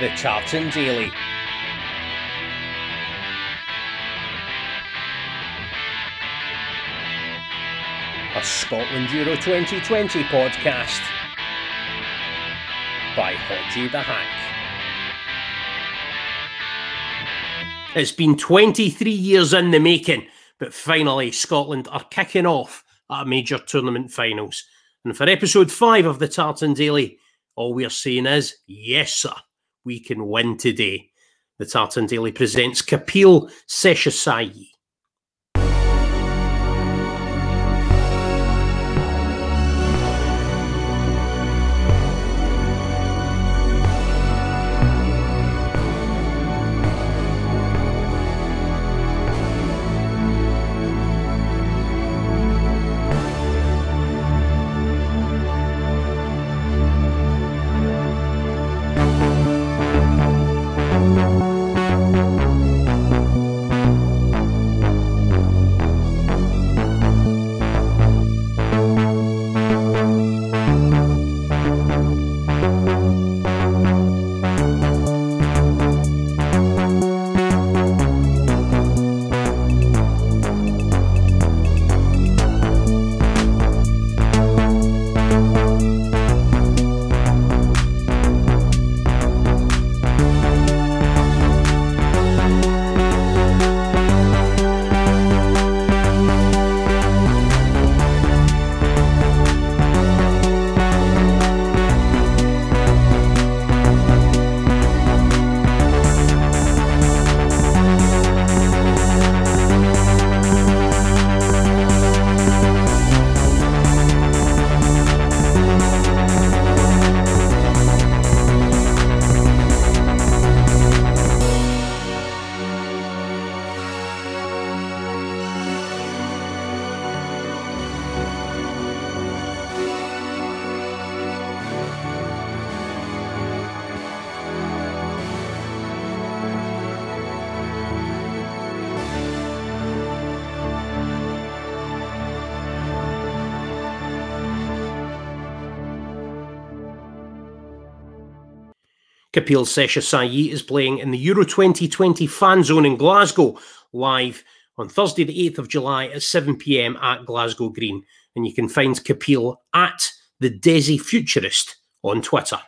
The Tartan Daily. A Scotland Euro 2020 podcast by Hodgie the Hack. It's been 23 years in the making, but finally Scotland are kicking off at a major tournament finals. And for episode 5 of the Tartan Daily, all we're saying is, yes, sir we can win today. The Tartan Daily presents Kapil Seshasayee. Kapil Seshasayee is playing in the Euro 2020 fan zone in Glasgow, live on Thursday, the 8th of July at 7 pm at Glasgow Green. And you can find Kapil at the Desi Futurist on Twitter.